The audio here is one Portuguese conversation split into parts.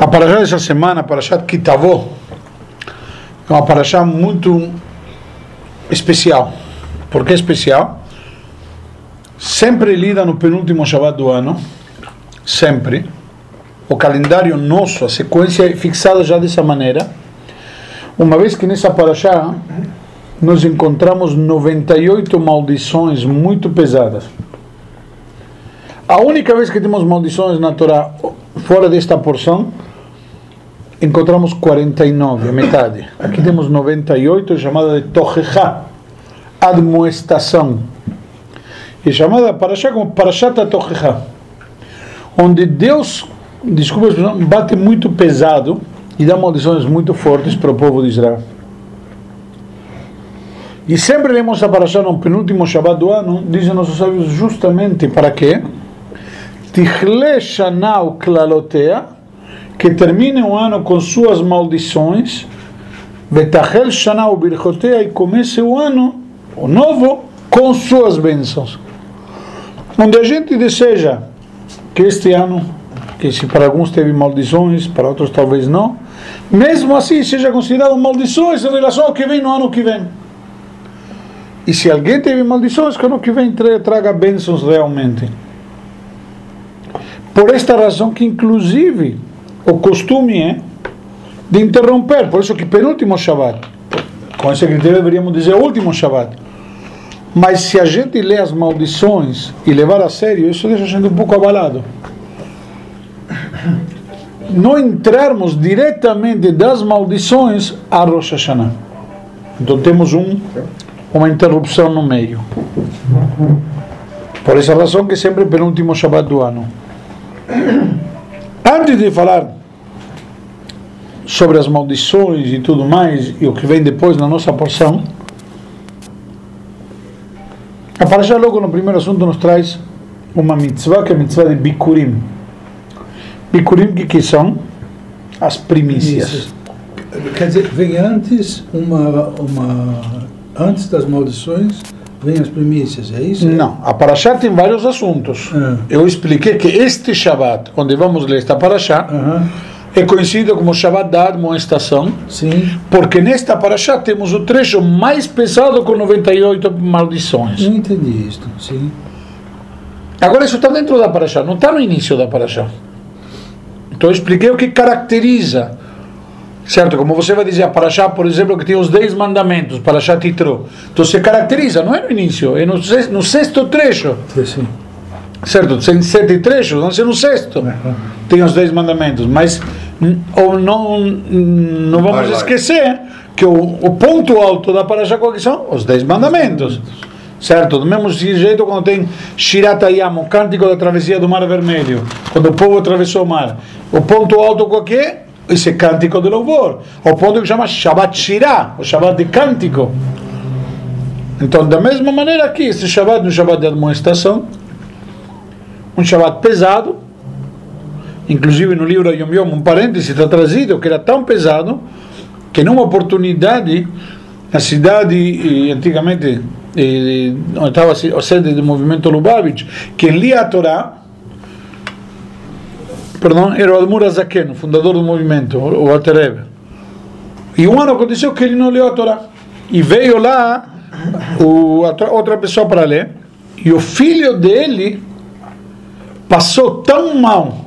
A paraxá dessa semana, a paraxá Kitavó, é uma paraxá muito especial. Por que especial? Sempre lida no penúltimo Shabbat do ano, sempre. O calendário nosso, a sequência é fixada já dessa maneira. Uma vez que nessa paraxá nós encontramos 98 maldições muito pesadas. A única vez que temos maldições na Torá fora desta porção, encontramos 49, a metade. Aqui temos 98, chamada de Tochecha, admoestação. E chamada Parashá como Parashat Tochecha, onde Deus, desculpa bate muito pesado e dá maldições muito fortes para o povo de Israel. E sempre lemos a Parashá no penúltimo Shabbat do ano, dizem nossos sábios justamente para quê? Tichle Shanau Klalotea, que termine o ano com suas maldições, Betachel Shanau Birchotea, e comece o ano, o novo, com suas bênçãos. Onde a gente deseja que este ano, que se para alguns teve maldições, para outros talvez não, mesmo assim seja considerado maldições em relação ao que vem no ano que vem. E se alguém teve maldições, que ano que vem traga bênçãos realmente. Por esta razão que inclusive o costume é de interromper, por isso que penúltimo Shabbat, com esse critério deveríamos dizer último Shabbat. Mas se a gente lê as maldições e levar a sério, isso deixa a gente um pouco abalado. Não entrarmos diretamente das maldições a Rosh Hashanah. Então temos um, uma interrupção no meio. Por essa razão que sempre penúltimo Shabbat do ano. Antes de falar sobre as maldições e tudo mais, e o que vem depois na nossa porção, a Parashá logo no primeiro assunto nos traz uma mitzvah, que é a mitzvah de Bikurim. Bikurim, que, que são? As primícias. Quer dizer, vem antes uma, uma antes das maldições vem as primícias, é isso? Não, a Parashá tem vários assuntos. Ah. Eu expliquei que este Shabbat, onde vamos ler esta Parashá, Aham. é conhecido como Shabbat da Admoestação, Sim. porque nesta Parashá temos o trecho mais pesado com 98 maldições. Não entendi isto. Sim. Agora isso está dentro da Parashá, não está no início da Parashá. Então eu expliquei o que caracteriza, certo? Como você vai dizer a Parashá, por exemplo, que tem os 10 mandamentos, Parashá Titro. Então se caracteriza, não é no início, é no sexto, no sexto trecho, Sim, Sim. certo? Tem sete trechos, não sei no sexto. Tem os 10 mandamentos, mas ou não, não vamos Highlight. esquecer que o, o ponto alto da Parashá qual que são? Os 10 mandamentos. Certo? Do mesmo jeito quando tem Shirat Hayam, o cântico da travessia do Mar Vermelho, quando o povo atravessou o mar. O ponto alto qual que é? Esse cântico de louvor. O ponto que chama Shabbat Shirah, o Shabbat de cântico. Então, da mesma maneira aqui, esse Shabbat é um Shabbat de admoestação, um Shabbat pesado, inclusive no livro Yom Yom, um parêntese está trazido que era tão pesado que numa oportunidade na cidade antigamente eh, onde estava a sede do movimento Lubavitch quem lia a Torá perdão, era o Admur Azaken, fundador do movimento, o o Alter Rebbe. E um ano aconteceu que ele não leu a Torá. E veio lá o, outra- pessoa para ler, e o filho dele passou tão mal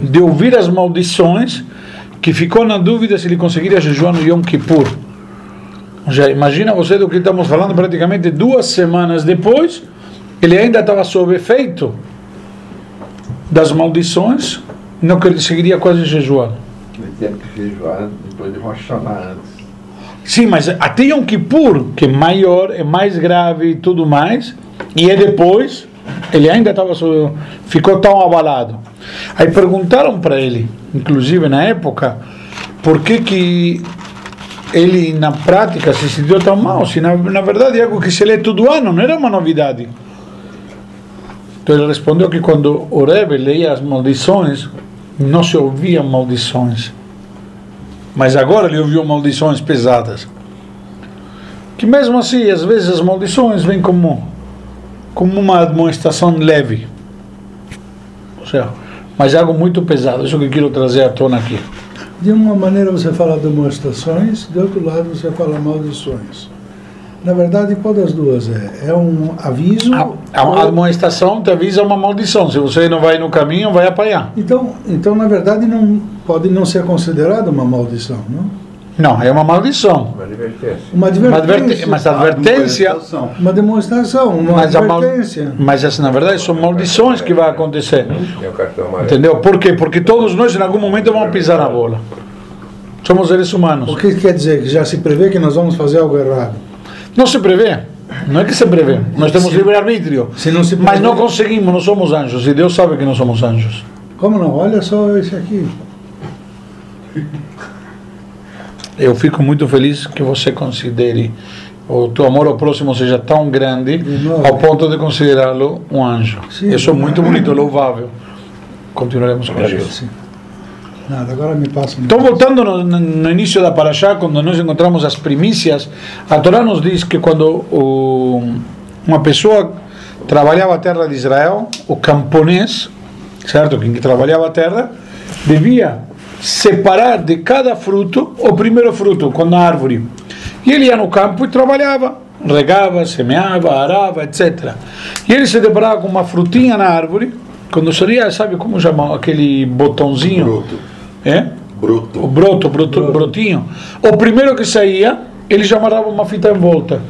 de ouvir as maldições que ficou na dúvida se ele conseguiria jejuar no Yom Kippur. Já imagina você do que estamos falando praticamente duas semanas depois, ele ainda estava sob efeito das maldições, não que ele seguiria quase jejuando. Ele teve que jejuar depois de Rosh Hashanah antes. Sim, mas até Yom Kippur, que é maior, é mais grave e tudo mais, e é depois, ele ainda estava ficou tão abalado. Aí perguntaram para ele, inclusive na época, por que que ele na prática se sentiu tão mal, se na, na verdade é algo que se lê todo ano, não era uma novidade. Então ele respondeu que quando o Rebbe leia as maldições, não se ouviam maldições. Mas agora ele ouviu maldições pesadas. Que mesmo assim, às vezes as maldições vêm como, como uma admoestação leve. Ou seja, mas algo muito pesado. Isso que eu quero trazer à tona aqui. De uma maneira você fala demonstrações, de outro lado você fala maldições. Na verdade, qual das duas é? É um aviso? A, a, a amonestação te avisa uma maldição. Se você não vai no caminho, vai apanhar. Então, então na verdade, não pode não ser considerado uma maldição, não? Não, é uma maldição. Uma advertência. Uma Uma adverte- advertência. mas a advertência. Uma demonstração, uma Mas, a mal, advertência. mas essa, na verdade, são maldições que vai acontecer. O. Entendeu? Por quê? Porque todos nós, em algum momento, vamos pisar na bola. Somos seres O humanos. que quer dizer? Que já se prevê que nós vamos fazer algo errado. Não se prevê. Não é que se prevê. Nós temos livre-arbítrio. Se não se Mas não conseguimos, não somos anjos. E Deus sabe que não somos anjos. Como não? Olha só esse aqui. Eu fico muito feliz que você considere o teu amor ao próximo seja tão grande novo. ao ponto de considerá-lo um anjo. Sim. Isso é muito bonito, louvável. Continuaremos com isso. Nada, agora me passa. Então, voltando no, no- no início da Paraxá, quando nós encontramos as primícias, a Torá nos diz que quando o- uma pessoa trabalhava a terra de Israel, o camponês, certo? Quem trabalhava a terra, devia separar de cada fruto o primeiro fruto, quando a árvore. E ele ia no campo e trabalhava, regava, semeava, arava, etc. E ele se deparava com uma frutinha na árvore, quando seria, sabe como chama aquele botãozinho? Broto. É? o Bruto. broto, broto, brotinho, o primeiro que saía, ele já amarrava uma fita em volta,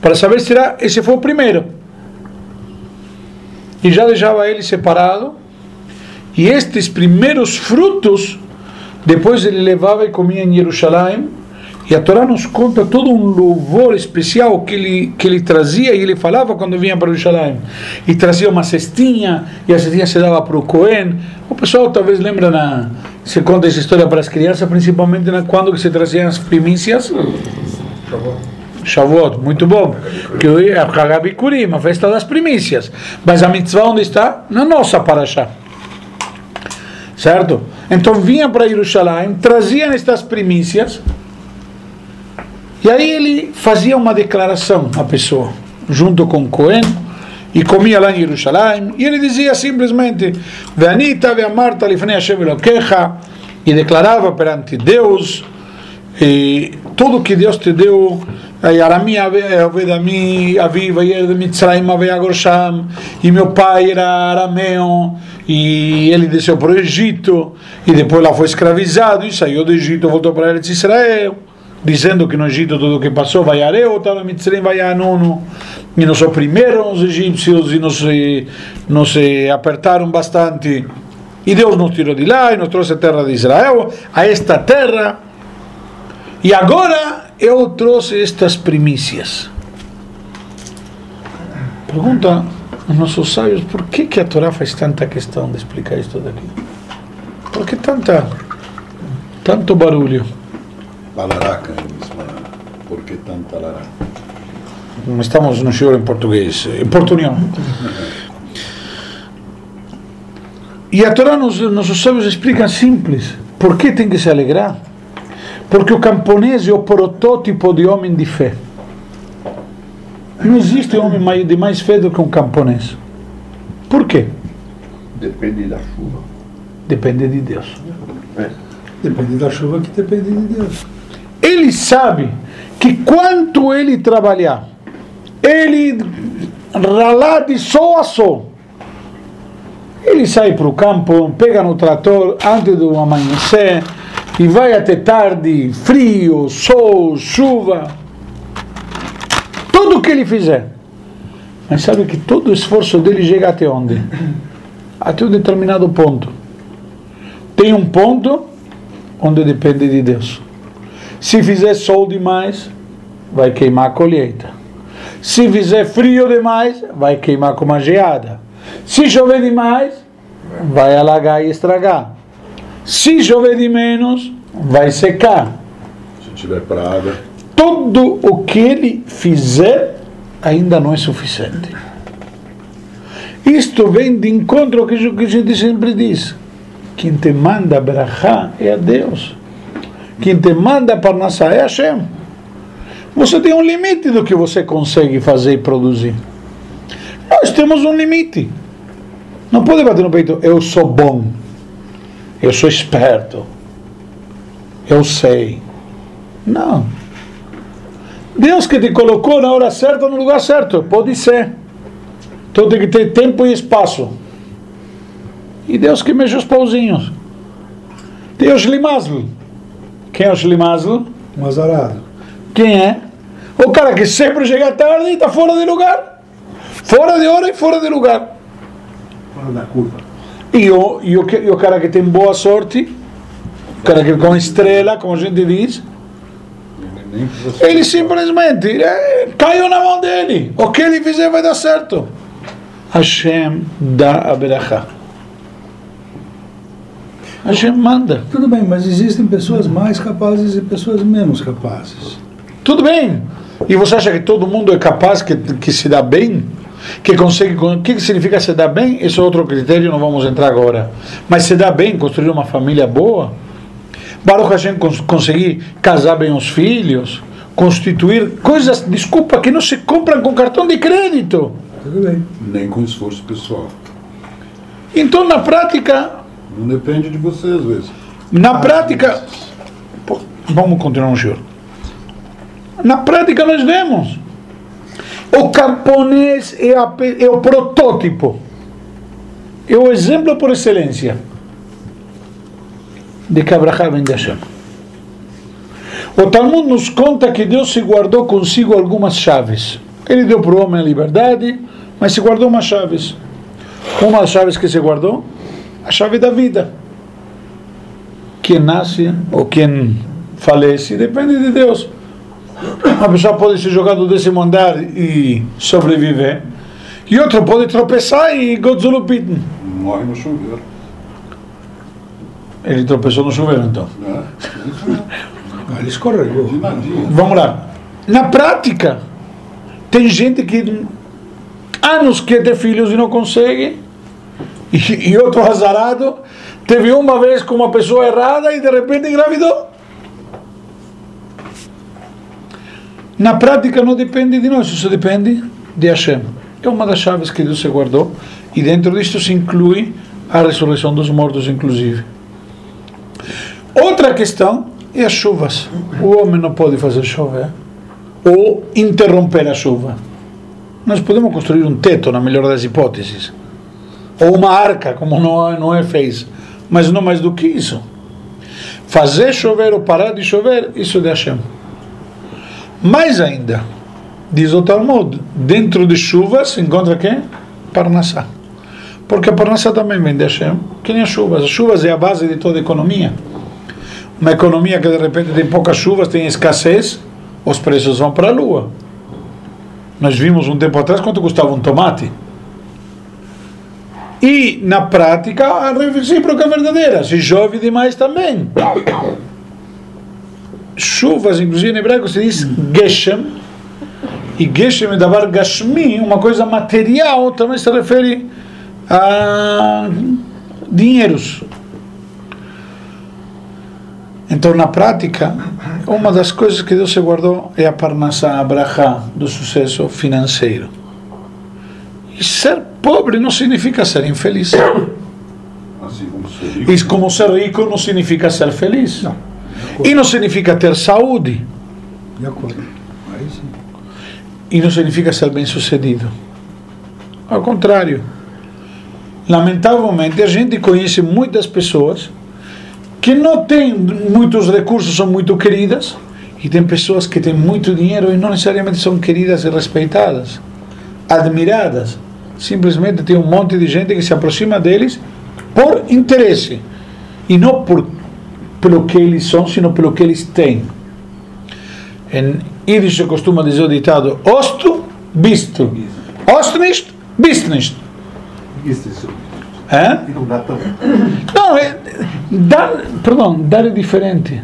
para saber se era, esse foi o primeiro. E já deixava ele separado, e estes primeiros frutos, depois ele levava e comia em Jerusalém, e a Torá nos conta todo um louvor especial que ele, que ele trazia e ele falava quando vinha para Jerusalém. E trazia uma cestinha, e a cestinha se dava para o Cohen. O pessoal talvez lembra, na, se conta essa história para as crianças, principalmente na, quando que se traziam as primícias. Shavuot, muito bom. Que é a Hagabikurim, a festa das primícias. Mas a mitzvah onde está? Na nossa paraxá. Certo? Então vinha para Jerusalém, traziam estas primícias, e aí ele fazia uma declaração, a pessoa, junto com Cohen, e comia lá em Jerusalém, e ele dizia simplesmente, veamarta, lifnei Hashem Elokecha, e declarava perante Deus, e tudo que Deus te deu, Arami Aved Ami, Avi Vayer de Mitzrayim Aveagor Sham, e meu pai era arameu, e ele desceu para o Egito, e depois lá foi escravizado, e saiu do Egito, voltou para Israel, dizendo que no Egito tudo que passou, vai Areu, estava Mitzrayim, vai Anuno, e nos oprimiram os egípcios, e nos, eh, nos eh, apertaram bastante, e Deus nos tirou de lá, e nos trouxe a terra de Israel, a esta terra, e agora eu trouxe estas primícias. Pergunta aos nossos sábios por que, que a Torá faz tanta questão de explicar isto daqui? Por que tanta, tanto barulho? Balaraca, falam. Por que tanta laraca? Estamos no senhor em português, em portunhol. E a Torá, nos, nossos sábios explicam simples. Por que tem que se alegrar? Porque o camponês é o protótipo de homem de fé. Não existe homem de mais fé do que um camponês. Por quê? Depende da chuva. Depende de Deus. É. Depende da chuva que depende de Deus. Ele sabe que quanto ele trabalhar, ele ralar de sol a sol, ele sai para o campo, pega no trator antes do amanhecer e vai até tarde, frio, sol, chuva, tudo o que ele fizer. Mas sabe que todo o esforço dele chega até onde? Até um determinado ponto. Tem um ponto onde depende de Deus. Se fizer sol demais, vai queimar a colheita. Se fizer frio demais, vai queimar com uma geada. Se chover demais, vai alagar e estragar. Se chover de menos, vai secar. Se tiver praga. Tudo o que ele fizer ainda não é suficiente. Isto vem de encontro ao que a gente sempre diz. Quem te manda brachá é a Deus. Quem te manda parnassá é Hashem. Você tem um limite do que você consegue fazer e produzir. Nós temos um limite. Não pode bater no peito, eu sou bom, eu sou esperto, eu sei. Não. Deus que te colocou na hora certa, no lugar certo, pode ser. Então tem que ter tempo e espaço. E Deus que mexe os pauzinhos. Tem o Shlimazl. Quem é o Shlimazl? Um azarado. Quem é? O cara que sempre chega tarde e está fora de lugar. Fora de hora e fora de lugar. Fora da curva. E o, e o, e o cara que tem boa sorte, o cara que com estrela, como a gente diz, ele simplesmente é, caiu na mão dele. O que ele fizer vai dar certo. Hashem dá a berachá. Hashem manda. Tudo bem, mas existem pessoas mais capazes e pessoas menos capazes. Tudo bem. E você acha que todo mundo é capaz que, que se dá bem? Que consegue. O que que significa se dar bem? Isso é outro critério, não vamos entrar agora. Mas se dá bem, construir uma família boa. Baruch Hashem cons conseguir casar bem os filhos, constituir coisas, desculpa, que não se compram com cartão de crédito. Tudo bem. Nem com esforço pessoal. Então, na prática, Não depende de você às vezes. Na prática, pô, vamos continuar um senhor. Na prática nós vemos. O camponês é, a é o protótipo. É o exemplo por excelência de que Abraham vem de Hashem. O Talmud nos conta que Deus se guardou consigo algumas chaves. Ele deu para o homem a liberdade, mas se guardou umas chaves. Uma das chaves que se guardou, a chave da vida quem nasce ou quem falece depende de Deus. Uma pessoa pode se jogar do décimo andar e sobreviver, e outro pode tropeçar e Godzulupit. Morre no chuveiro. Ele tropeçou no chuveiro então. Ah, Ele escorregou. Vamos lá. Na prática, tem gente que anos quer ter filhos e não consegue, e, e outro azarado teve uma vez com uma pessoa errada e de repente engravidou. Na prática não depende de nós, isso depende de Hashem. É uma das chaves que Deus se guardou e dentro disto se inclui a ressurreição dos mortos, inclusive. Outra questão é as chuvas. O homem não pode fazer chover ou interromper a chuva. Nós podemos construir um teto, na melhor das hipóteses, ou uma arca, como Noé, fez, mas não mais do que isso. Fazer chover ou parar de chover, isso é de Hashem. Mais ainda, diz o Talmud, dentro de chuvas se encontra quem? Parnassá. Porque a Parnassá também vem de Hashem, que nem as chuvas. As chuvas é a base de toda a economia. Uma economia que de repente tem poucas chuvas, tem escassez, os preços vão para a lua. Nós vimos um tempo atrás quanto custava um tomate. E na prática a recíproca é verdadeira. Se chove demais também. Chuvas, inclusive em hebraico se diz Geshem. E Geshem é davar Gashmi, uma coisa material, também se refere a dinheiros. Então, na prática, uma das coisas que Deus se guardou é a parnassá, a brachá do sucesso financeiro. Ser pobre não significa ser infeliz. Assim como ser rico. E como ser rico não significa ser feliz. E não significa ter saúde. De acordo. Aí sim. E não significa ser bem sucedido. Ao contrário. Lamentavelmente, a gente conhece muitas pessoas que não têm muitos recursos, são muito queridas, e tem pessoas que têm muito dinheiro e não necessariamente são queridas e respeitadas, admiradas. Simplesmente tem um monte de gente que se aproxima deles por interesse e não por pelo que eles são, sino pelo que eles têm. Em Yiddish se costuma dizer o ditado: Osto, bisto. Ost nicht, bist não dá também. Não, é, dar, perdão, dar é diferente.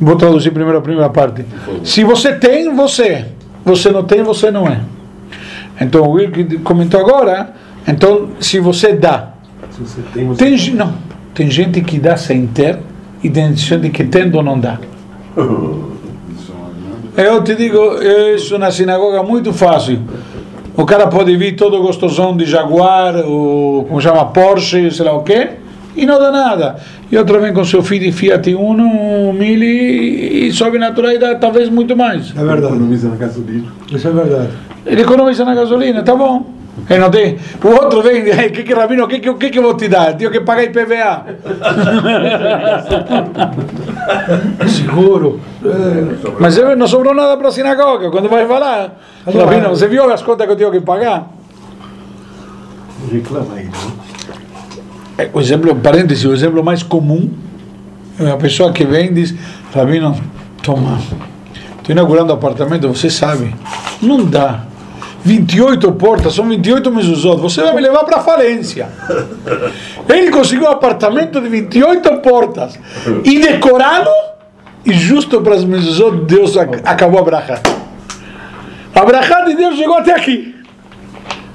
Vou traduzir primeiro a primeira parte. Se você tem, você. Você não tem, você não é. Então, o Will comentou agora, então, se você dá, Se você tem, tem, não, tem gente que dá sem ter e tem gente que tendo ou não dá. Eu te digo, isso na sinagoga é muito fácil. O cara pode vir todo gostosão de Jaguar, ou como chama, Porsche, sei lá o quê, e não dá nada. E outro vem com seu filho de Fiat Uno, Mille, e sobe natural e dá talvez muito mais. É verdade. Economiza na gasolina. Isso é verdade. Ele economiza na gasolina, tá bom. E não tem. O outro vem, o que que Rabino, o que que, que que eu vou te dar? Tenho que pagar IPVA. Seguro. Mas eu- não sobrou nada para a sinagoga. Quando vai falar, Rabino, você viu as contas que eu tenho que pagar? Reclama aí, né? É, o exemplo, parêntese, o exemplo mais comum é a pessoa que vem e diz, Rabino, toma, estou inaugurando apartamento, você sabe, não dá. 28 portas, são 28 mezuzot, você vai me levar para falência. Ele conseguiu um apartamento de 28 portas e decorado, e justo para as mezuzot, Deus ac- acabou a bracha. A bracha de Deus chegou até aqui.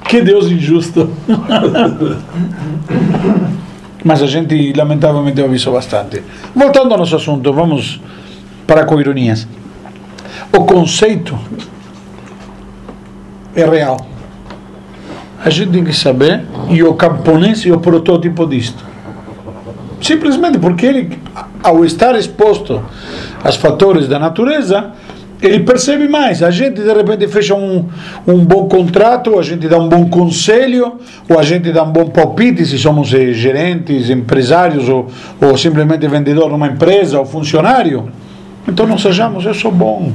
Que Deus injusto. Mas a gente, lamentavelmente, ouve isso bastante. Voltando ao nosso assunto, vamos para com ironias. O conceito é real. A gente tem que saber, e o camponês é o protótipo disto. Simplesmente porque ele, ao estar exposto aos fatores da natureza, ele percebe mais. A gente de repente fecha um, um bom contrato, a gente dá um bom conselho, ou a gente dá um bom palpite se somos eh, gerentes, empresários ou, ou simplesmente vendedor numa empresa ou funcionário. Então nós achamos, eu sou bom.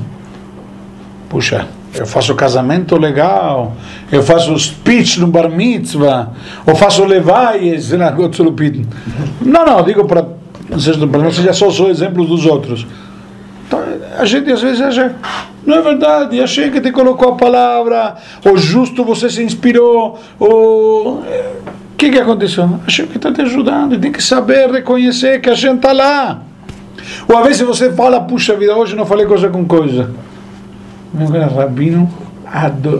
Puxa, eu faço casamento legal, eu faço speech no bar mitzvah, ou faço levaies na. Não, não, digo para para não seja só, só exemplos dos outros. Então, a gente às vezes acha, não é verdade, achei que te colocou a palavra, ou justo você se inspirou, ou. O que, que aconteceu? Achei que está te ajudando, tem que saber reconhecer que a gente está lá. Ou às vezes você fala, puxa vida, hoje não falei coisa com coisa. Meu cara, Rabino,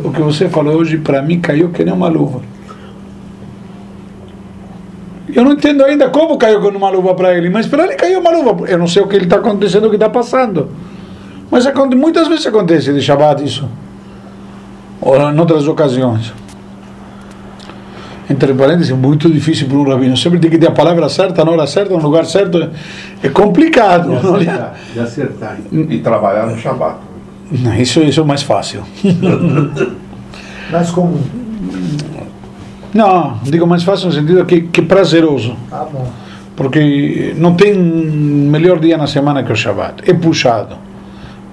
o que você falou hoje para mim caiu que nem uma luva. Eu não entendo ainda como caiu uma luva para ele, mas para ele caiu uma luva. Eu não sei o que ele está acontecendo, o que está passando. Mas muitas vezes acontece de Shabbat isso. Ou em outras ocasiões. Entre parênteses, muito difícil para um rabino. Sempre tem que ter a palavra certa, na hora certa, no lugar certo. É complicado. E não é? acertar. E acertar. E trabalhar no Shabat. Não, Isso, isso é mais fácil. Mais comum. Não, digo mais fácil no sentido que, que prazeroso. Tá bom. Porque não tem melhor dia na semana que o Shabbat. É puxado.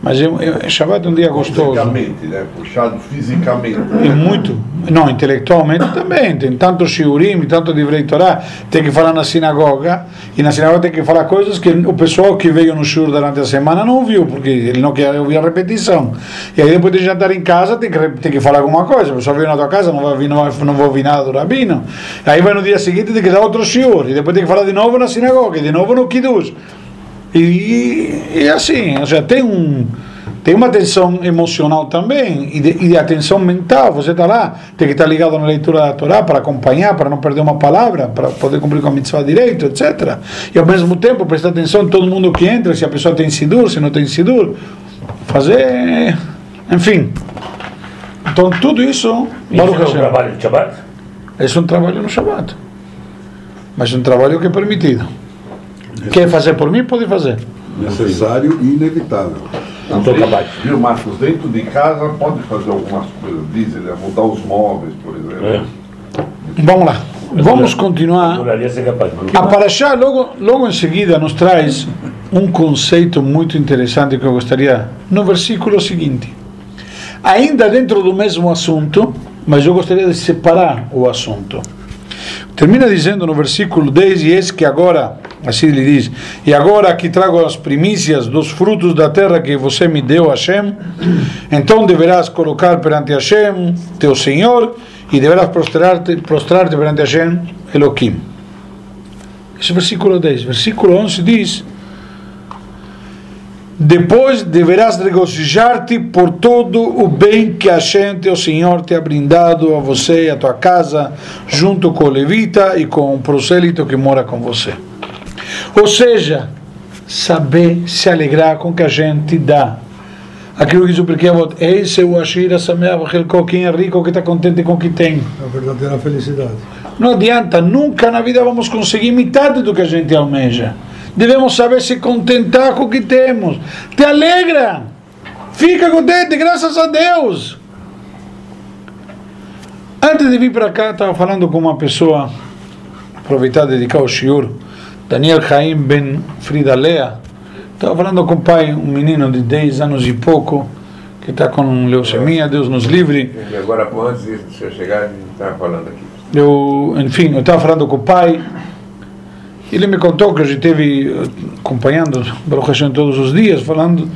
Mas é, Shabbat é um dia gostoso. Fisicamente, né? Puxado fisicamente. E muito, não, intelectualmente também. Tem tanto shiurim, tanto divrei Torá. Tem que falar na sinagoga. E na sinagoga tem que falar coisas que o pessoal que veio no shiur durante a semana não ouviu, porque ele não quer ouvir a repetição. E aí depois de jantar em casa tem que, tem que falar alguma coisa. A pessoa veio na tua casa, não vai, ouvir, não, vai, não vai ouvir nada do rabino. Aí vai no dia seguinte tem que dar outro shiur. E depois tem que falar de novo na sinagoga, e de novo no kiddush. E, e assim, ou seja, tem um tem uma atenção emocional também e de, e de atenção mental. Você está lá, tem que estar ligado na leitura da Torá para acompanhar, para não perder uma palavra, para poder cumprir com a mitzvah direito, etc. E ao mesmo tempo prestar atenção em todo mundo que entra, se a pessoa tem sidur, se não tem sidur, fazer, enfim. Então tudo isso, Isso é Hashem, trabalho de Shabbat? é um trabalho no Shabbat, mas um trabalho que é permitido. Quer fazer por mim, pode fazer. Necessário e inevitável. Não sou capaz. Viu, Marcos? Dentro de casa pode fazer algumas coisas, diz ele, mudar os móveis, por exemplo. É. Vamos lá, vamos continuar. A. Paraxá, logo, logo em seguida, nos traz um conceito muito interessante que eu gostaria, no versículo seguinte. Ainda dentro do mesmo assunto, mas eu gostaria de separar o assunto. Termina dizendo no versículo 10: E eis que agora, assim ele diz, e agora que trago as primícias dos frutos da terra que você me deu, Hashem, então deverás colocar perante Hashem, teu Senhor, e deverás prostrar-te prostrar perante Hashem, Elohim. Esse é o versículo 10. Versículo 11 diz: Depois deverás regozijar-te por todo o bem que Hashem, teu Senhor, te ha brindado a você e a tua casa, junto com o levita e com o prosélito que mora com você. Ou seja, saber se alegrar com o que a gente dá. Aquilo que diz o Pirkei esse é o Ashira Sameach Helko, quem é rico, que está contente com o que tem. A verdadeira felicidade. Não adianta, nunca na vida vamos conseguir metade do que a gente almeja. Devemos saber se contentar com o que temos. Te alegra, fica contente, graças a Deus. Antes de vir para cá, estava falando com uma pessoa, aproveitar e dedicar o shiur, Daniel Chaim Ben Frida Lea. Estava falando com o pai, um menino de 10 anos e pouco, que está com leucemia, Deus nos livre. Agora, antes de você chegar, a gente estava falando aqui. Eu, enfim, eu estava falando com o pai. Ele me contou que eu esteve eh, acompanhando Baruch Hashem todos os dias, falando.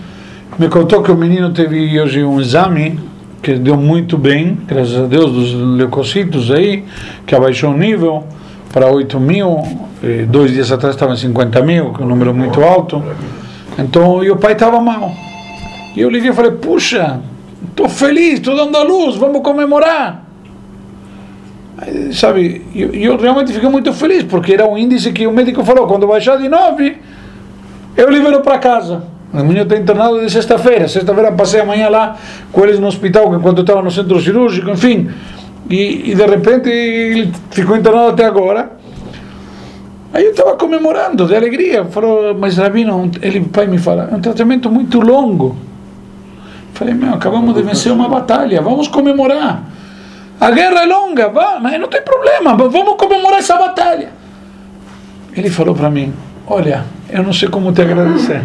Me contou que o menino teve hoje um exame que deu muito bem, graças a Deus, dos leucocitos aí, que abaixou o nível para 8 mil. Dois dias atrás estava em 50 mil, que é um número muito alto. Então, e o pai estava mal. E eu liguei e falei: Puxa, estou feliz, estou dando a luz, vamos comemorar. Aí, sabe, eu, eu realmente fiquei muito feliz, porque era um índice que o médico falou: quando baixar de 9, eu libero para casa. O menino está internado de sexta-feira. Sexta-feira passei amanhã lá com eles no hospital, enquanto eu estava no centro cirúrgico, enfim. E, e de repente ele ficou internado até agora. Aí eu estava comemorando, de alegria. Falou, mas Rabino, ele, pai me fala, é um tratamento muito longo. Falei, meu, acabamos de vencer uma batalha, vamos comemorar. A guerra é longa, vá, mas não tem problema, vamos comemorar essa batalha. Ele falou para mim, olha, eu não sei como te agradecer.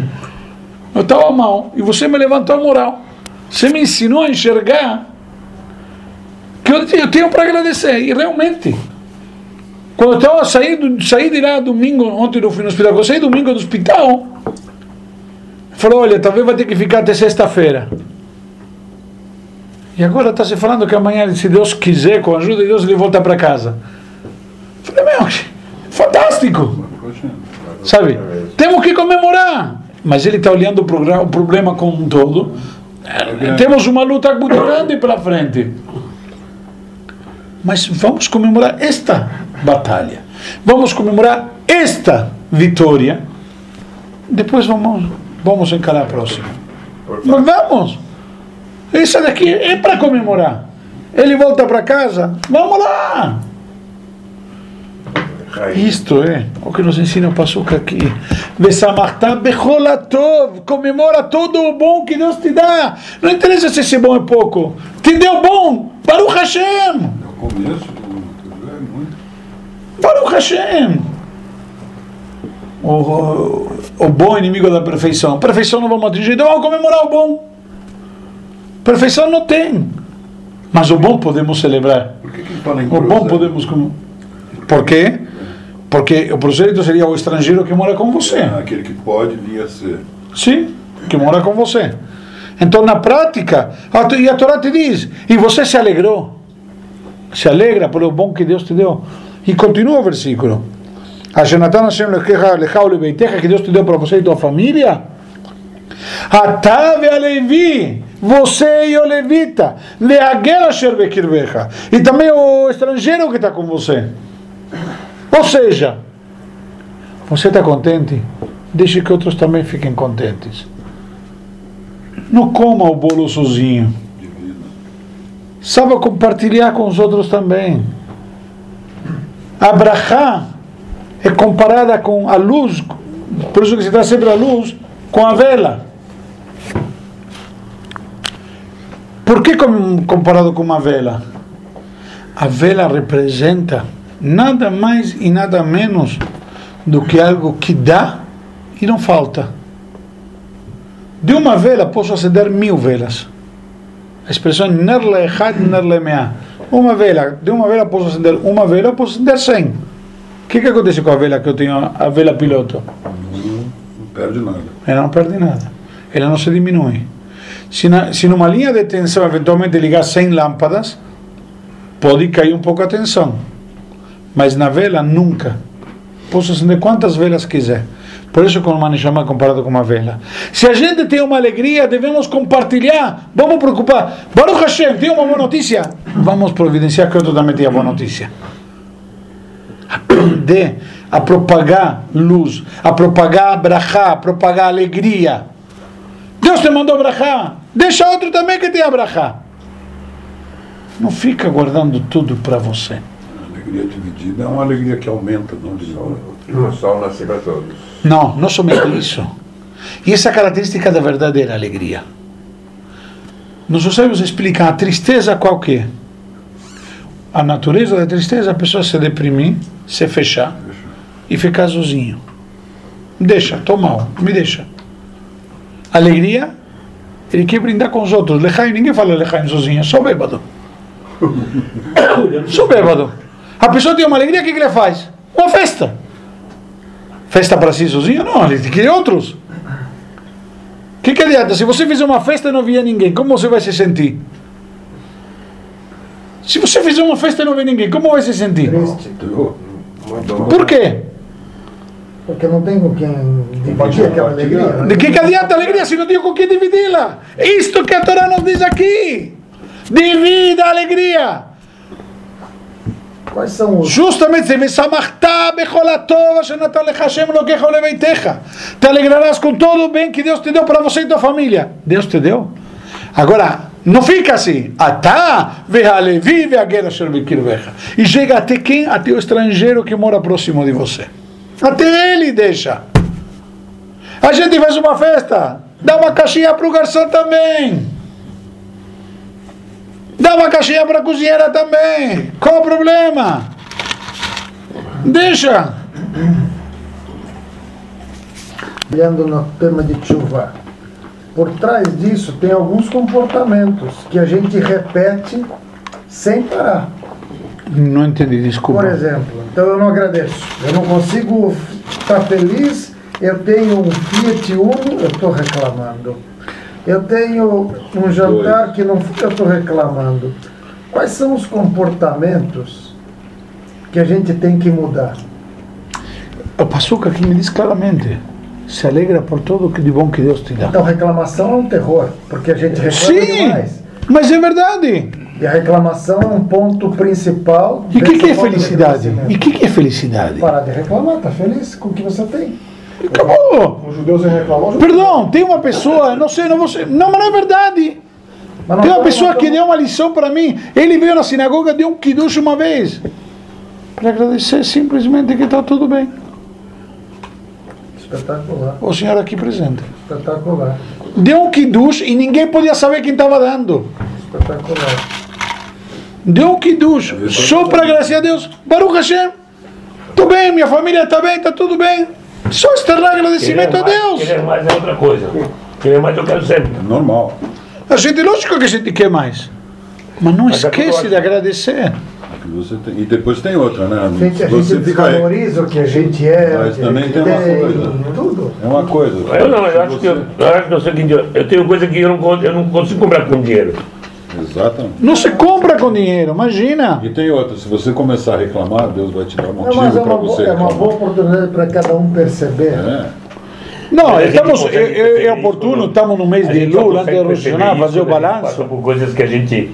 Eu estava mal e você me levantou a moral. Você me ensinou a enxergar que eu eu tenho para agradecer. E realmente, quando eu estava saindo, saí de lá domingo, ontem eu fui no hospital, quando eu saí domingo do hospital, falou, olha, talvez vai ter que ficar até sexta-feira. E agora está se falando que amanhã, se Deus quiser, com a ajuda de Deus, ele volta para casa. Falei, meu, fantástico! Sabe? Temos que comemorar! Mas ele está olhando o, programa, o problema como um todo. Temos uma luta muito grande pela frente. Mas vamos comemorar esta batalha. Vamos comemorar esta vitória. Depois vamos, vamos encarar a próxima. Mas vamos! Isso daqui é para comemorar. Ele volta para casa, vamos lá! Isto é o que nos ensina o Passuca aqui. Vesamartá becholatov. Comemora todo o bom que Deus te dá. Não interessa se esse bom é pouco. Te deu bom. Baruch Hashem. Começo do é muito. Baruch Hashem. O, o, o bom inimigo da perfeição. Perfeição não vamos atingir. Então vamos comemorar o bom. Perfeição não tem. Mas o bom podemos celebrar. Por que, que fala em O bom podemos. com- Por quê? Porque o prosélito seria o estrangeiro que mora com você. É, aquele que pode vir a ser. Sim, que mora com você. Então, na prática, a- e a Torá te diz, e você se alegrou. Se alegra pelo bom que Deus te deu. E continua o versículo. Ashenatan Hashem lechecha lecha ulebeitecha, que Deus te deu para você e tua família. Atave a Levi, você e o levita, leagel asher. E também o estrangeiro que está com você. Ou seja, você está contente? Deixe que outros também fiquem contentes. Não coma o bolo sozinho. Saiba compartilhar com os outros também. A é comparada com a luz, por isso que se dá sempre a luz, com a vela. Por que com- comparado com uma vela? A vela representa nada mais e nada menos do que algo que dá e não falta. De uma vela posso acender mil velas. A expressão é ner leechad, ner lemea. Uma vela, de uma vela posso acender uma vela, posso acender cem. O que, que acontece com a vela que eu tenho, a vela piloto? Não perde nada. Ela não perde nada. Ela não se diminui. Se, na, se numa linha de tensão eventualmente ligar 100 lâmpadas, pode cair um pouco a tensão. Mas na vela, nunca. Posso acender quantas velas quiser. Por isso que o Manishama é comparado com uma vela. Se a gente tem uma alegria, devemos compartilhar. Vamos preocupar. Baruch Hashem, tem uma boa notícia. Vamos providenciar que outro também tenha boa notícia. Aprender a propagar luz, a propagar brachá, a propagar alegria. Deus te mandou brachá. Deixa outro também que te abrahar. Não fica guardando tudo para você. A alegria dividida é uma alegria que aumenta, não diminui. O sol nasce para todos. Não, não somente isso. E essa característica da verdadeira alegria. Nossos sábios explicam a tristeza qual que é. A natureza da tristeza é a pessoa se deprimir, se fechar e ficar sozinho. Deixa, tô mal, me deixa. Alegria, ele quer brindar com os outros. Lechaim, ninguém fala lechaim sozinho, só bêbado. Sou bêbado. A pessoa tem uma alegria, o que, que ele faz? Uma festa. Festa para si sozinho? Não, ele quer outros. O que, que adianta? Se você fizer uma festa e não vier ninguém, como você vai se sentir? Se você fizer uma festa e não vier ninguém, como vai se sentir? Triste. Por quê? Porque não tem com quem dividir aquela alegria. De que, que adianta a alegria se não tem com quem dividi-la? Isto que a Torá nos diz aqui. Divida a alegria. Quais são os. Justamente, te alegrarás com todo o bem que Deus te deu para você e tua família. Deus te deu. Agora, não fica assim. Atá, a E chega até quem? Até o estrangeiro que mora próximo de você. Até ele deixa. A gente faz uma festa, dá uma caixinha para o garçom também. Dá uma caixinha para a cozinheira também. Qual o problema? Deixa. Olhando no tema de chuva. Por trás disso tem alguns comportamentos que a gente repete sem parar. Não entendi, Por desculpa. exemplo, então eu não agradeço. Eu não consigo estar feliz. Eu tenho um Fiat Uno, eu estou reclamando. Eu tenho um jantar que não eu estou reclamando. Quais são os comportamentos que a gente tem que mudar? O Passuca aqui me diz claramente: se alegra por tudo que de bom que Deus te dá. Então, reclamação é um terror, porque a gente reclama Sim, demais. mas é verdade. E a reclamação é um ponto principal. E o que, que é felicidade? E o que, que é felicidade? Parar de reclamar, tá feliz com o que você tem. Acabou. Os judeus reclamar, Perdão, tem uma pessoa, não sei, não vou ser, não, mas não é verdade. Não Tem uma pessoa que deu uma lição para mim. Ele veio na sinagoga, deu um kiddush uma vez. Para agradecer simplesmente que está tudo bem. Espetacular, O senhor aqui presente. espetacular, Deu um kiddush e ninguém podia saber quem estava dando. espetacular. Deu um kiddush só para agradecer a Deus. Baruch Hashem. Estou bem, minha família está bem, está tudo bem. Só externar agradecimento a Deus. Querer mais é outra coisa. Querer mais eu quero sempre. É normal. A gente, lógico que a gente quer mais. Mas não Mas é esquece de agradecer. Você tem- E depois tem outra, né? A gente, a você gente desvaloriza o que a gente é, Mas também tem uma coisa. tudo. É uma coisa. Eu não, eu acho que eu, você- eu acho que é o seguinte, eu- tenho coisa que eu não, eu não consigo comprar com dinheiro. Exatamente. Não se compra com dinheiro, imagina. E tem outra, se você começar a reclamar, Deus vai te dar motivo é para uma, boa, você é uma boa oportunidade para cada um perceber. É. Não, a gente estamos, é, é- é oportuno, estamos no mês A de gente Lula, antes de isso fazer o a gente balanço. Passa por coisas que a gente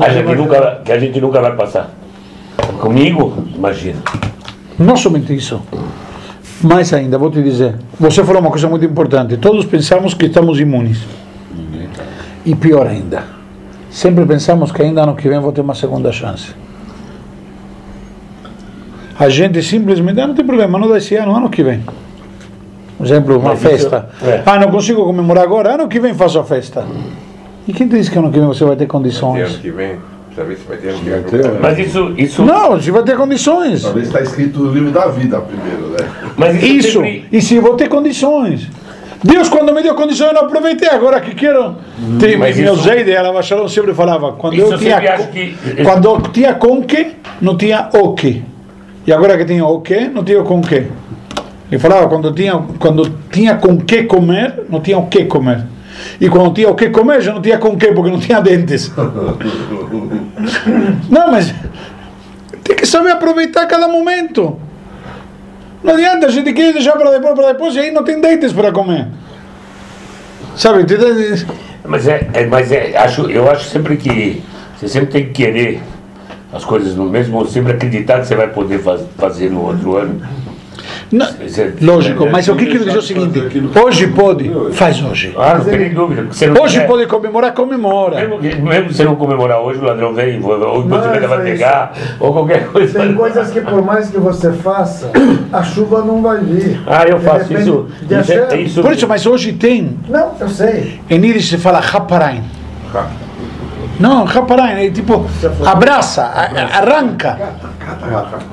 acha que nunca, que a gente nunca vai passar. Comigo, imagina. Não somente isso. Mais ainda, vou te dizer. Você falou uma coisa muito importante. Todos pensamos que estamos imunes. Tá. E pior ainda, sempre pensamos que ainda ano que vem vou ter uma segunda chance. A gente simplesmente, ah, não tem problema, não dá esse ano, ano que vem. Por exemplo, uma Mas isso- festa. é. Ah, não consigo comemorar agora, ano que vem faço a festa. E quem te disse que ano que vem você vai ter condições? ano que vem, se vai ter Vai ter, Mas isso, isso, Não, você vai ter condições. Talvez está escrito no livro da vida primeiro, né? mas isso, Isso, sempre- e se vou ter condições. Deus, quando me deu condições, eu não aproveitei. Agora que quero. Tem, mas meu isso- Zeide, ela sempre falava: quando Isso eu tinha, que- quando eu tinha com que, não tinha o que. E agora que tenho o que, não tenho com que. Ele falava: quando tinha, quando tinha com que comer, não tinha o que comer. E quando tinha o que comer, já não tinha com que, porque não tinha dentes. Não, mas tem que saber aproveitar cada momento. Não adianta, a gente quer deixar para depois, para depois, e aí não tem dentes para comer. Sabe? Mas é, é- mas é, acho, eu acho sempre que você sempre tem que querer as coisas no mesmo, ou sempre acreditar que você vai poder faz- fazer no outro ano. Não, é- lógico, é- mas o que quero dizer é o seguinte: hoje pode, faz hoje. Ah, não tem nem dúvida. Hoje pode comemorar, comemora. Mesmo, se não comemorar hoje, o ladrão vem, ou o você vai é pegar, ou qualquer coisa. Tem coisas que por mais que você faça, a chuva não vai vir. Ah, eu faço isso. Isso, é, Por isso, mas hoje tem, Não, eu sei. em íris se fala raparain. Não, raparain, é tipo, abraça, arranca.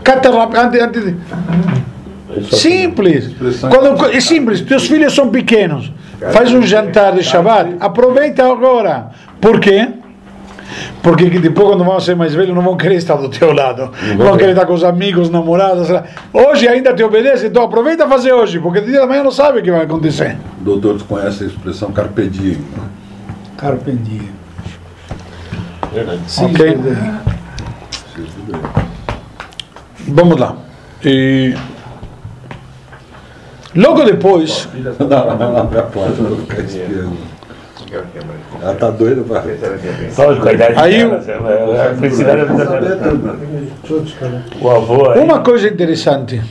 Cata antes- antes de- Simples. Quando, é simples, teus filhos são pequenos. Faz um jantar de Shabbat, aproveita agora. Por quê? Porque que depois, quando vão ser mais velhos, não vão querer estar do teu lado. Vão querer estar com os amigos, namorados. Hoje ainda te obedece, então aproveita a fazer hoje, porque de dia da manhã não sabe o que vai acontecer. Doutor conhece a expressão carpe diem. né? Carpe diem. Verdade. Sim, Ok. Vamos lá. E logo depois, Não, não, não, não, pode não ficar espiando. Ela tá doida pra Lógico, a idade Aí dela, a felicidade é saber tudo. O avô aí. uma coisa interessante.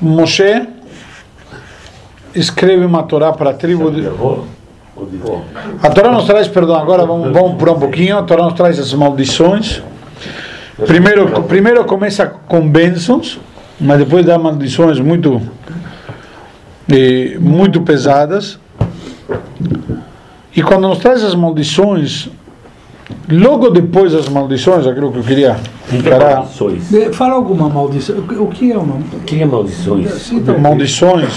Moshe escreve uma Torá para a tribo de. A Torá nos traz, perdão, agora vamos, vamos por um pouquinho. A Torá nos traz as maldições. Primeiro, primeiro começa com bênçãos, mas depois dá maldições muito, eh, muito pesadas. E quando nos traz as maldições, logo depois das maldições, aquilo que eu queria encarar, Maldições. Fala alguma maldição. O que é uma. O que é maldições? Cita maldições,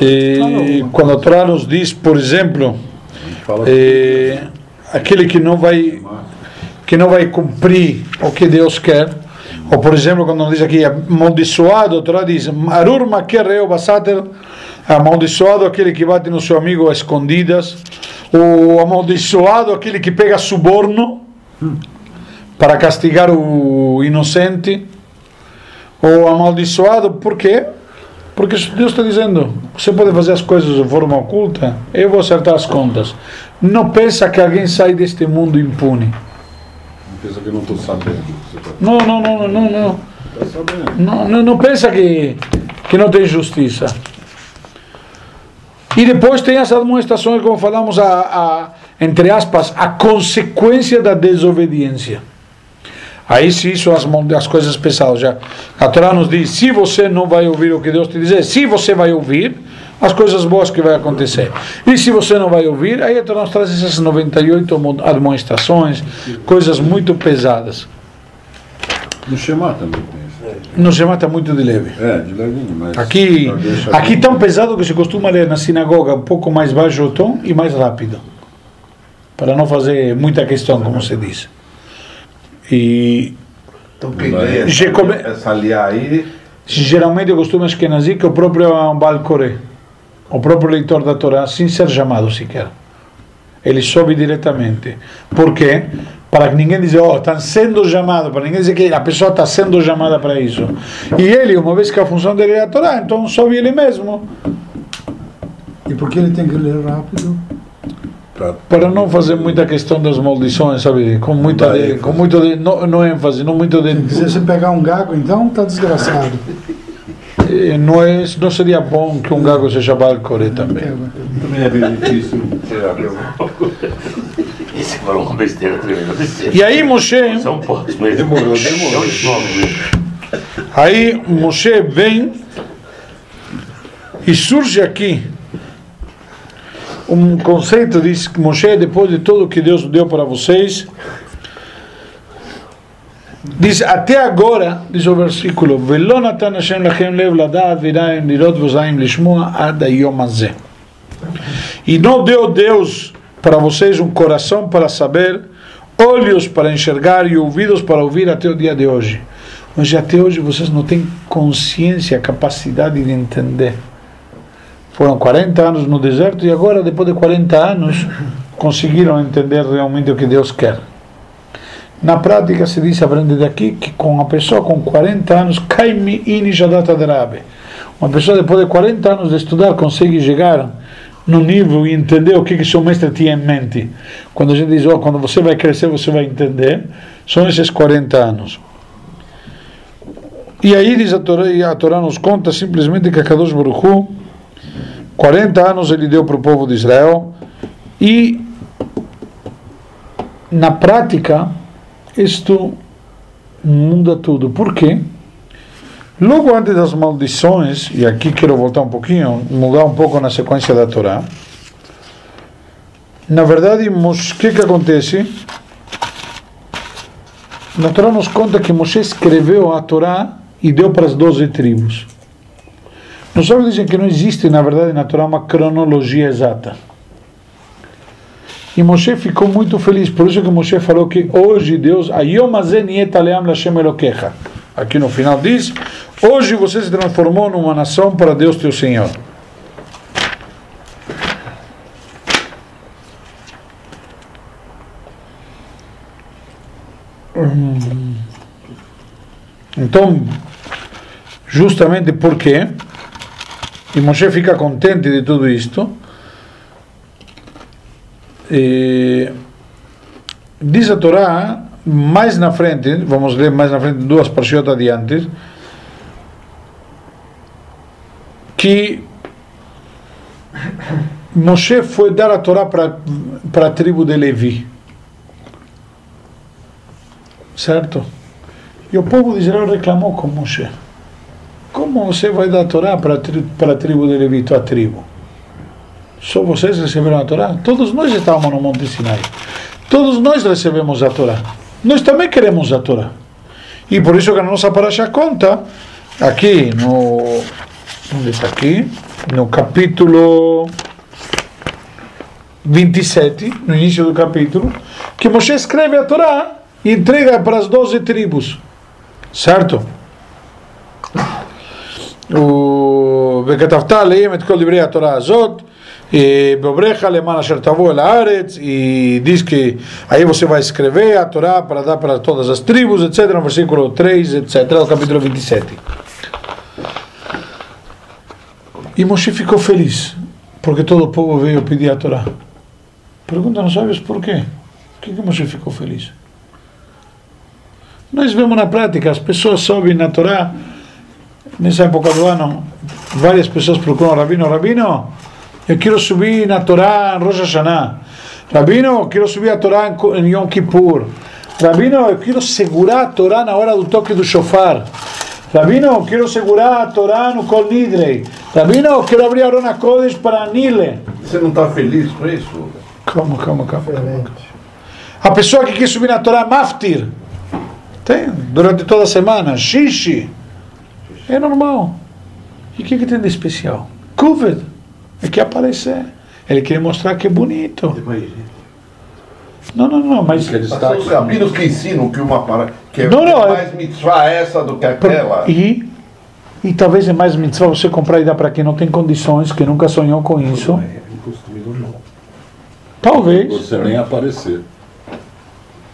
eh, quando a Torá nos diz, por exemplo, eh, aquele que não vai que não vai cumprir o que Deus quer ou por exemplo quando diz aqui amaldiçoado a Torá diz Arur makerreu basater amaldiçoado aquele que bate no seu amigo às escondidas ou amaldiçoado aquele que pega suborno para castigar o inocente ou amaldiçoado por quê? Porque Deus está dizendo, você pode fazer as coisas de forma oculta, eu vou acertar as contas. Não pensa que alguém sai deste mundo impune. Pensa que eu não estou sabendo. Tá, Não, não, não, não, não. tá sabendo. Não, não, não pensa que, que não tem justiça. E depois tem as administrações, como falamos, a, a, entre aspas, a consequência da desobediência. Aí sim são as, as coisas pesadas. Já. A Torá nos diz: se você não vai ouvir o que Deus te dizer, se você vai ouvir, as coisas boas que vai acontecer. E se você não vai ouvir, aí a Torá nos traz essas 98 mo- admoestações, coisas muito pesadas. No Shema também tem isso. Não se mata muito de leve. É, de levinho, mas. Aqui, aqui tão pesado que se costuma ler na sinagoga um pouco mais baixo o tom e mais rápido. Para não fazer muita questão, como se diz. E Então quem ganha Já essa, essa aí, geralmente o costume ashkenazi que o próprio Baal Koré, o próprio leitor da Torá, sem ser chamado sequer. Ele sobe diretamente. Por quê? Para que ninguém diga, oh, estão sendo chamados, para ninguém dizer que a pessoa está sendo chamada para isso. E ele, uma vez que a função dele é a Torá, então sobe ele mesmo. E por que ele tem que ler rápido? para não fazer muita questão das maldições, sabe? Com muita, de, com muito de, não, não ênfase, não muito de, Se você pegar um gago, então tá desgraçado. Eh, não é, não seria bom que um gago seja balcore também. Também é bem difícil. Esse falou uma besteira tremenda. E aí Moshe, São poucos mesmo. Demorou, aí Moshe vem e surge aqui um conceito diz que Moshe depois de tudo que Deus deu para vocês Diz, até agora, diz o versículo, Velo natan Hashem lachem lev ladat, viraim lirot vozaim lishmua ad ayomazé. E não deu Deus para vocês um coração para saber, olhos para enxergar e ouvidos para ouvir até o dia de hoje. Mas até hoje vocês não têm consciência, capacidade de entender. Foram 40 anos no deserto e agora, depois de 40 anos, conseguiram entender realmente o que Deus quer. Na prática se diz, aprende daqui, que com a pessoa com 40 anos, Kaimi Ini Jadata Derabe. Uma pessoa depois de 40 anos de estudar consegue chegar no nível e entender o que, que seu mestre tinha em mente. Quando a gente diz, oh, quando você vai crescer, você vai entender, são esses 40 anos. E aí diz a Torá, e a Torá nos conta simplesmente que a Kadosh Baruch Hu, 40 anos ele deu para o povo de Israel e na prática isto muda tudo. Por quê? Logo antes das maldições, e aqui quero voltar um pouquinho, mudar um pouco na sequência da Torá. Na verdade, o que, que acontece? Na Torá nos conta que Moshe escreveu a Torá e deu para as 12 tribos. Nós sábios dizem que não existe, na verdade, na Torá uma cronologia exata. E Moshe ficou muito feliz, por isso que Moshe falou que hoje Deus. Aqui no final diz, hoje você se transformou numa nação para Deus teu Senhor. Então, justamente porque, e Moshe fica contente de tudo isto, e diz a Torá, mais na frente, vamos ler mais na frente, duas parashiot adiante, que Moshe foi dar a Torá para a tribo de Levi. Certo? E o povo de Israel reclamou com Moshe. Como você vai dar a Torá para a tribo de Levi, tua tribo? Só vocês receberam a Torá? Todos nós estávamos no Monte Sinai. Todos nós recebemos a Torá. Nós também queremos a Torá. E por isso que a nossa paraxá conta, aqui no. Onde está aqui? No capítulo 27, no início do capítulo, que Moshe escreve a Torá e entrega para as 12 tribos. Certo? o- וכתבת עליהם את כל דברי התורה הזאת, Bobrecha Alemana Shertavu Aretz, e diz que aí você vai escrever a Torá para dar para todas as tribos, etc., no versículo 3, etc., do capítulo 27. E Moshe ficou feliz, porque todo o povo veio pedir a Torá. Pergunta, não sabes por quê? Por que, que Moshe ficou feliz? Nós vemos na prática, as pessoas sobem na Torá, nessa época do ano, várias pessoas procuram o Rabino, Rabino, eu quero subir na Torá em Rosh Hashanah. Rabino, eu quero subir a Torá em Yom Kippur. Rabino, eu quero segurar a Torá na hora do toque do shofar. Rabino, eu quero segurar a Torá no Kol Nidrei. Rabino, eu quero abrir a Arona Kodesh para Nile. Você não está feliz com isso? Calma, calma, calma. calma. A pessoa que quer subir na Torá Maftir, tem, durante toda a semana, Shishi, é normal. E o que, que tem de especial? Kuved, é que aparecer. Ele quer mostrar que é bonito. Não, não, não, mas. Que é Mas são destaque. os rabinos que ensinam que uma para que é Não, não, é- mais mitzvah essa do que aquela. E, e talvez é mais mitzvah você comprar e dar para quem não tem condições, que nunca sonhou com isso. Talvez. Você nem aparecer.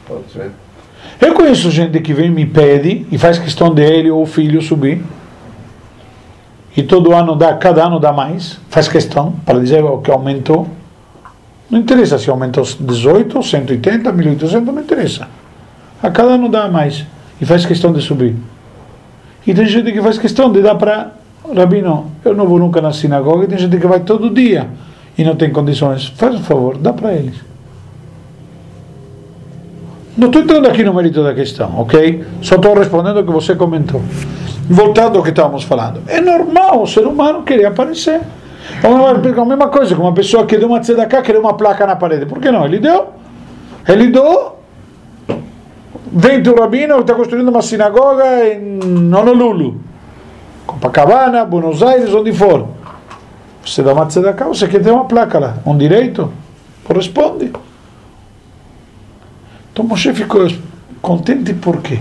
Pode ser. Eu conheço gente que vem e me pede e faz questão de ele ou o filho subir. E todo ano dá, cada ano dá mais, faz questão para dizer o que aumentou. Não interessa se aumentou 18, 180, 1800, não interessa. A cada ano dá mais e faz questão de subir. E tem gente que faz questão de dar para Rabino, eu não vou nunca na sinagoga, e tem gente que vai todo dia e não tem condições. Faz um favor, dá para eles. Não estou entrando aqui no mérito da questão, ok? Só estou respondendo o que você comentou. Voltando ao que estávamos falando. É normal o ser humano querer aparecer. É a mesma coisa que uma pessoa que deu uma tzedakah querer uma placa na parede. Por que não? Ele deu. Ele deu. Vem o rabino que está construindo uma sinagoga em Honolulu. Copacabana, Buenos Aires, onde for. Você dá uma tzedakah, você quer ter uma placa lá. Um direito? Corresponde. Então Moshe ficou contente por quê?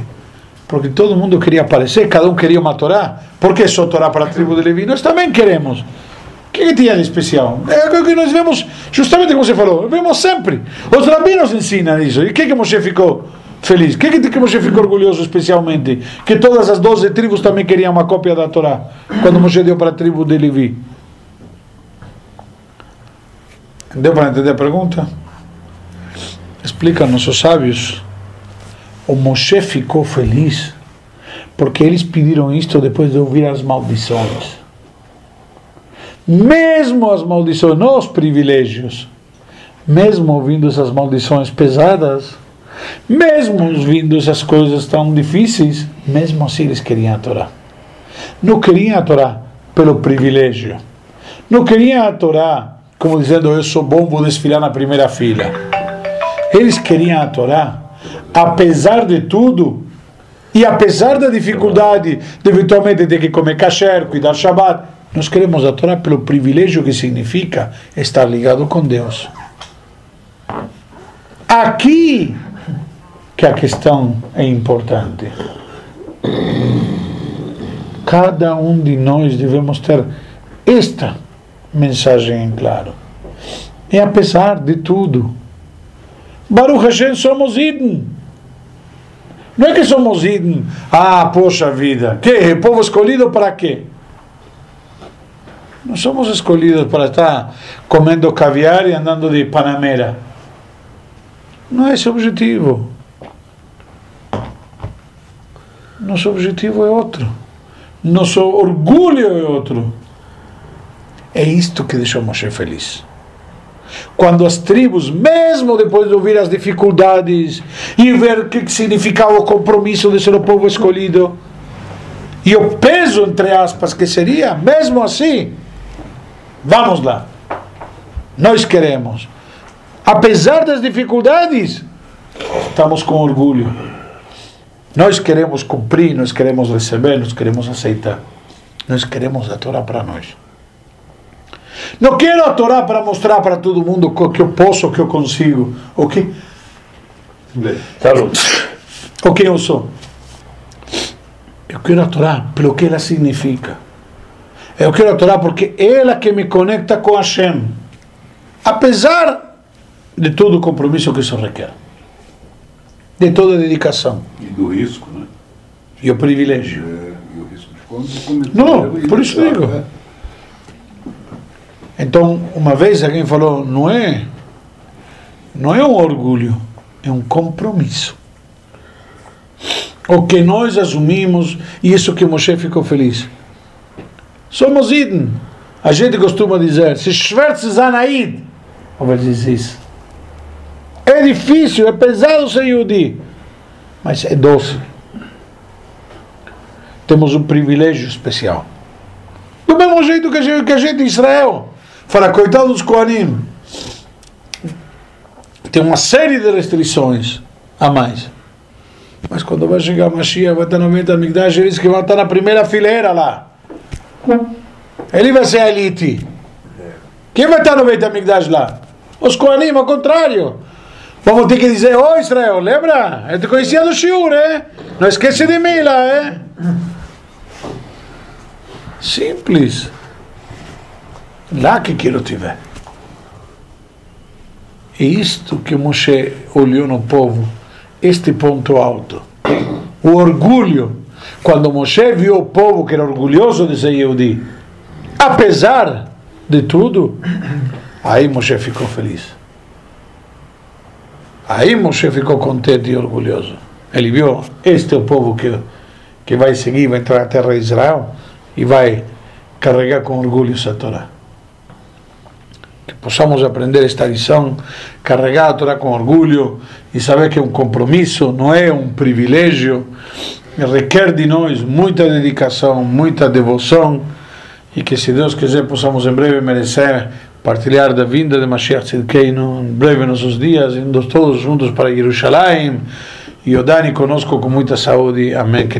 Porque todo mundo queria aparecer, cada um queria uma Torá. Por que só Torá para a tribo de Levi? Nós também queremos. O que, que tinha de especial? É o que nós vemos, justamente como você falou, vemos sempre. Os rabinos ensinam isso. E o que, que Moshe ficou feliz? O que, que, que Moshe ficou orgulhoso especialmente? Que todas as 12 tribos também queriam uma cópia da Torá. Quando Moshe deu para a tribo de Levi. Deu para entender a pergunta? Explica nossos sábios. O Moshe ficou feliz Porque eles pediram isto depois de ouvir as maldições. Mesmo as maldições, não os privilégios, mesmo ouvindo essas maldições pesadas, mesmo ouvindo essas coisas tão difíceis, mesmo assim eles queriam a Torá. Não queriam a Torá pelo privilégio. Não queriam a Torá como dizendo eu sou bom, vou desfilar na primeira fila. Eles queriam a Torá, apesar de tudo, e apesar da dificuldade de eventualmente ter que comer kasher, cuidar Shabbat, nós queremos a Torá pelo privilégio que significa estar ligado com Deus. Aqui que a questão é importante. Cada um de nós devemos ter esta mensagem em claro. E apesar de tudo, Baruch Hashem somos Idn. Não é que somos Idn, ah, poxa vida, que? Povo escolhido para quê? Não somos escolhidos para estar comendo caviar e andando de Panamera. Não é esse o objetivo. Nosso objetivo é outro. Nosso orgulho é outro. É isto que deixou Moshe feliz. Quando as tribos, mesmo depois de ouvir as dificuldades e ver o que significava o compromisso de ser o povo escolhido, e o peso, entre aspas, que seria, mesmo assim, vamos lá. Nós queremos. Apesar das dificuldades, estamos com orgulho. Nós queremos cumprir, nós queremos receber, nós queremos aceitar. Nós queremos a Torá para nós. Não quero a Torá para mostrar para todo mundo o que eu posso, o que eu consigo, o que, o que eu sou. Eu quero a Torá pelo que ela significa. Eu quero a Torá porque é ela que me conecta com Hashem. Apesar de todo o compromisso que isso requer. De toda a dedicação. E do risco, né? E o privilégio. É, e o risco de quando Não, por isso deixar, digo. né? Então, uma vez alguém falou, não é, não é um orgulho, é um compromisso. O que nós assumimos, e isso que Moshe ficou feliz. Somos Iden. A gente costuma dizer, se Schwerz Zanaid, ou diz isso. É difícil, é pesado ser Yudi, mas é doce. Temos um privilégio especial. Do mesmo jeito que a gente, que a gente em Israel fala, coitado dos Koanim, tem uma série de restrições a mais. Mas quando vai chegar Mashiach, vai estar no meio da Migdash, ele diz que vai estar na primeira fileira lá. Ele vai ser a elite. Quem vai estar no meio da Migdash lá? Os Koanim, ao contrário. Vamos ter que dizer, ô Israel, lembra? Eu te conhecia do Shiur? Não esquece de mim lá, é? Simples. Lá que quero te ver. É isto que Moshe olhou no povo, este ponto alto. O orgulho. Quando Moshe viu o povo que era orgulhoso de ser Yehudi, apesar de tudo, aí Moshe ficou feliz. Aí Moshe ficou contente e orgulhoso. Ele viu, este é o povo que, que vai seguir, vai entrar na terra de Israel e vai carregar com orgulho essa Torá. Que possamos aprender esta lição, carregar a Torá com orgulho e saber que é um compromisso, não é um privilégio, requer de nós muita dedicação, muita devoção e que se Deus quiser possamos em breve merecer partilhar da vinda de Mashiach Tzidkeinu em breve nossos dias, indo todos juntos para Jerusalém e o Dani conosco com muita saúde. Amém. Que